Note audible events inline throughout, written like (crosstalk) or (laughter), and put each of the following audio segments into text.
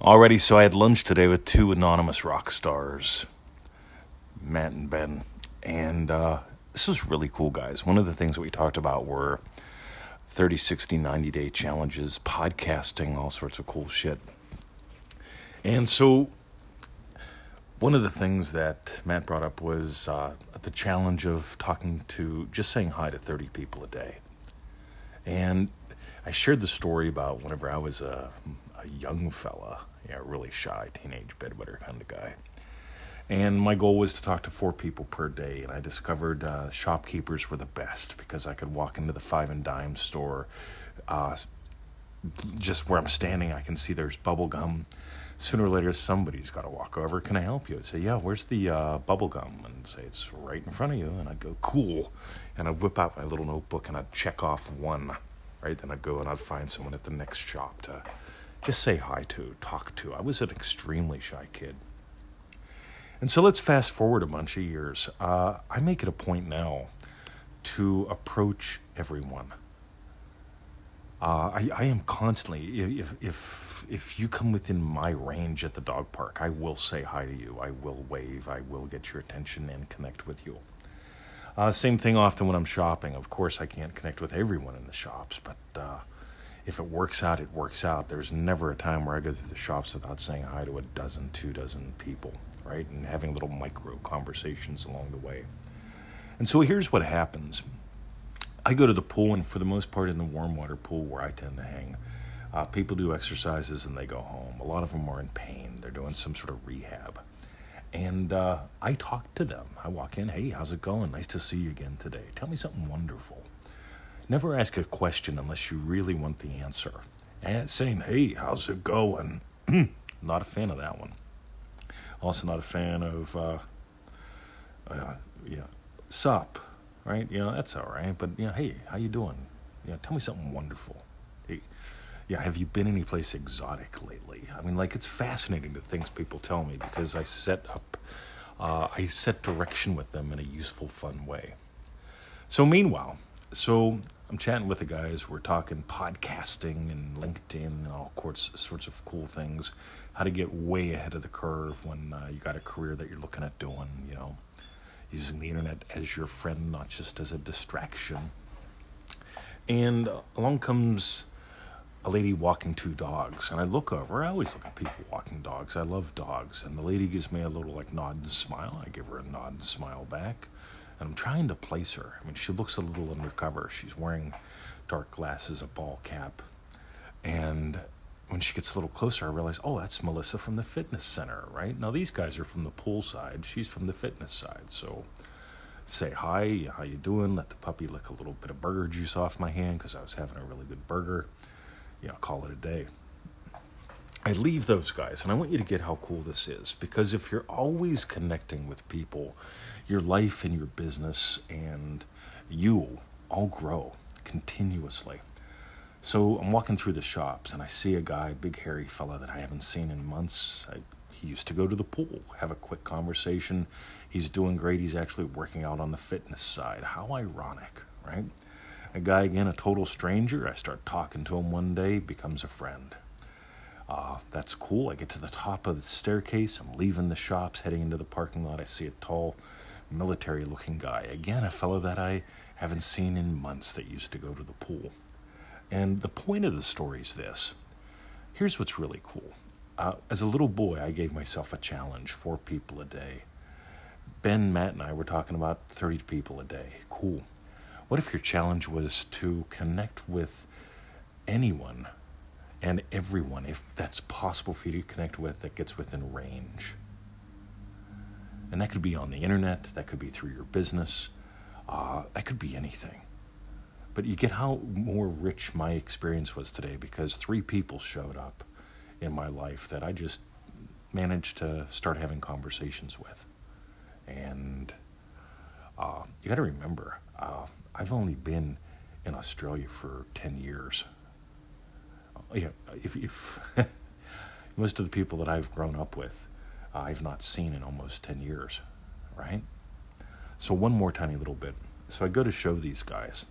Alrighty, so I had lunch today with two anonymous rock stars, Matt and Ben, and uh, this was really cool, guys. One of the things that we talked about were 30, 60, 90 day challenges, podcasting, all sorts of cool shit. And so, one of the things that Matt brought up was uh, the challenge of talking to, just saying hi to 30 people a day. And I shared the story about whenever I was a, a young fella yeah, really shy teenage bedwetter kind of guy. And my goal was to talk to four people per day, and I discovered uh, shopkeepers were the best because I could walk into the five and dime store, uh, just where I'm standing, I can see there's bubble gum. Sooner or later, somebody's got to walk over. Can I help you? I'd say, Yeah, where's the uh, bubble gum? And say, It's right in front of you. And I'd go, Cool. And I'd whip out my little notebook and I'd check off one. Right? Then I'd go and I'd find someone at the next shop to just say hi to, talk to. I was an extremely shy kid. And so let's fast forward a bunch of years. Uh, I make it a point now to approach everyone. Uh, I, I am constantly, if, if, if you come within my range at the dog park, I will say hi to you. I will wave. I will get your attention and connect with you. Uh, same thing often when I'm shopping. Of course, I can't connect with everyone in the shops, but uh, if it works out, it works out. There's never a time where I go through the shops without saying hi to a dozen, two dozen people, right? And having little micro conversations along the way. And so here's what happens I go to the pool, and for the most part, in the warm water pool where I tend to hang, uh, people do exercises and they go home. A lot of them are in pain, they're doing some sort of rehab. And uh, I talk to them. I walk in, hey, how's it going? Nice to see you again today. Tell me something wonderful. Never ask a question unless you really want the answer. And saying, hey, how's it going? (clears throat) not a fan of that one. Also, not a fan of, uh, uh, yeah, sup, right? You know, that's all right. But, you know, hey, how you doing? Yeah, tell me something wonderful. Hey, yeah, have you been any place exotic lately? I mean, like, it's fascinating the things people tell me because I set up, uh, I set direction with them in a useful, fun way. So, meanwhile, so I'm chatting with the guys. We're talking podcasting and LinkedIn and all sorts, sorts of cool things. How to get way ahead of the curve when uh, you got a career that you're looking at doing. You know, using the internet as your friend, not just as a distraction. And along comes a lady walking two dogs, and I look over. I always look at people walking dogs. I love dogs, and the lady gives me a little like nod and smile. I give her a nod and smile back and I'm trying to place her. I mean, she looks a little undercover. She's wearing dark glasses, a ball cap, and when she gets a little closer, I realize, oh, that's Melissa from the fitness center, right? Now these guys are from the pool side. She's from the fitness side. So say hi, how you doing? Let the puppy lick a little bit of burger juice off my hand because I was having a really good burger. Yeah, call it a day. I leave those guys, and I want you to get how cool this is because if you're always connecting with people your life and your business and you all grow continuously. So I'm walking through the shops and I see a guy, big hairy fella that I haven't seen in months. I, he used to go to the pool, have a quick conversation. He's doing great. He's actually working out on the fitness side. How ironic, right? A guy, again, a total stranger. I start talking to him one day, becomes a friend. That's cool. I get to the top of the staircase. I'm leaving the shops, heading into the parking lot. I see a tall, military looking guy. Again, a fellow that I haven't seen in months that used to go to the pool. And the point of the story is this here's what's really cool. Uh, as a little boy, I gave myself a challenge four people a day. Ben, Matt, and I were talking about 30 people a day. Cool. What if your challenge was to connect with anyone and everyone, if that's possible for you to connect with, that gets within range? And that could be on the internet, that could be through your business, uh, that could be anything. But you get how more rich my experience was today because three people showed up in my life that I just managed to start having conversations with. And uh, you got to remember, uh, I've only been in Australia for 10 years. Yeah, if, if (laughs) most of the people that I've grown up with I've not seen in almost 10 years, right? So, one more tiny little bit. So, I go to show these guys.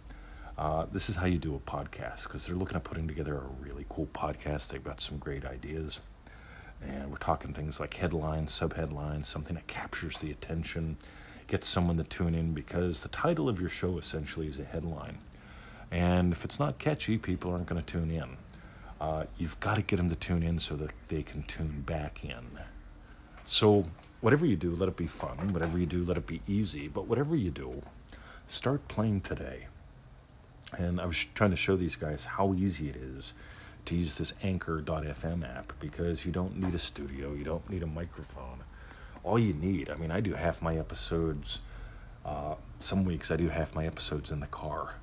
Uh, this is how you do a podcast because they're looking at putting together a really cool podcast. They've got some great ideas. And we're talking things like headlines, subheadlines, something that captures the attention, gets someone to tune in because the title of your show essentially is a headline. And if it's not catchy, people aren't going to tune in. Uh, you've got to get them to tune in so that they can tune back in. So, whatever you do, let it be fun. Whatever you do, let it be easy. But whatever you do, start playing today. And I was trying to show these guys how easy it is to use this Anchor.fm app because you don't need a studio, you don't need a microphone. All you need, I mean, I do half my episodes, uh, some weeks I do half my episodes in the car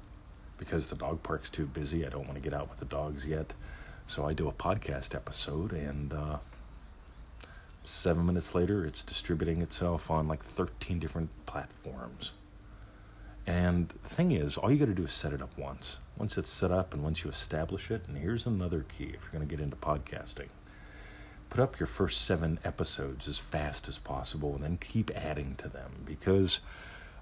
because the dog park's too busy. I don't want to get out with the dogs yet. So I do a podcast episode, and uh, seven minutes later, it's distributing itself on like 13 different platforms. And the thing is, all you got to do is set it up once. Once it's set up and once you establish it, and here's another key if you're going to get into podcasting put up your first seven episodes as fast as possible and then keep adding to them because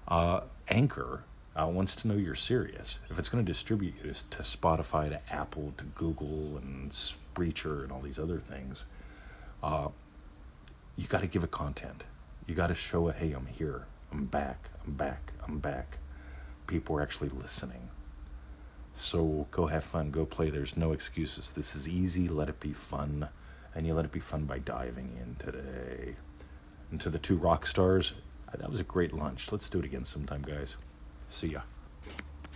uh, Anchor uh, wants to know you're serious. If it's going to distribute you to Spotify, to Apple, to Google, and Spreaker, and all these other things, uh, you got to give it content. You got to show it, hey, I'm here, I'm back, I'm back, I'm back people are actually listening. So go have fun, go play. There's no excuses. This is easy. Let it be fun. And you let it be fun by diving in today. And to the two rock stars, that was a great lunch. Let's do it again sometime, guys. See ya.